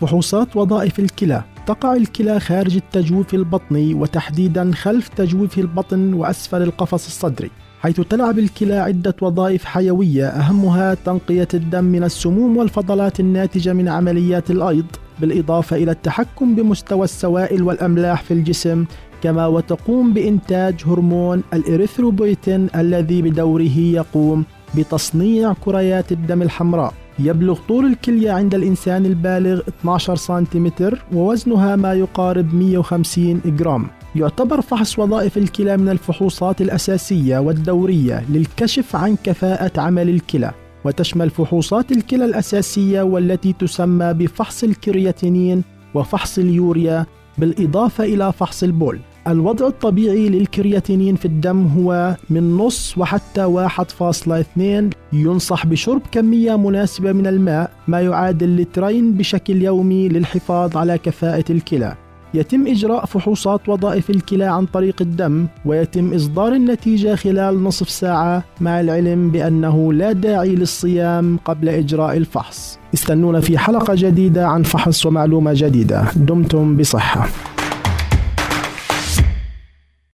فحوصات وظائف الكلى. تقع الكلى خارج التجويف البطني وتحديدا خلف تجويف البطن وأسفل القفص الصدري. حيث تلعب الكلى عدة وظائف حيوية أهمها تنقية الدم من السموم والفضلات الناتجة من عمليات الأيض بالإضافة إلى التحكم بمستوى السوائل والأملاح في الجسم كما وتقوم بإنتاج هرمون الإريثروبويتين الذي بدوره يقوم بتصنيع كريات الدم الحمراء. يبلغ طول الكلية عند الإنسان البالغ 12 سنتيمتر ووزنها ما يقارب 150 جرام. يعتبر فحص وظائف الكلى من الفحوصات الأساسية والدورية للكشف عن كفاءة عمل الكلى. وتشمل فحوصات الكلى الأساسية والتي تسمى بفحص الكرياتينين وفحص اليوريا بالإضافة إلى فحص البول. الوضع الطبيعي للكرياتينين في الدم هو من نص وحتى 1.2 ينصح بشرب كمية مناسبة من الماء ما يعادل لترين بشكل يومي للحفاظ على كفاءة الكلى. يتم إجراء فحوصات وظائف الكلى عن طريق الدم ويتم إصدار النتيجة خلال نصف ساعة مع العلم بأنه لا داعي للصيام قبل إجراء الفحص. استنونا في حلقة جديدة عن فحص ومعلومة جديدة. دمتم بصحة.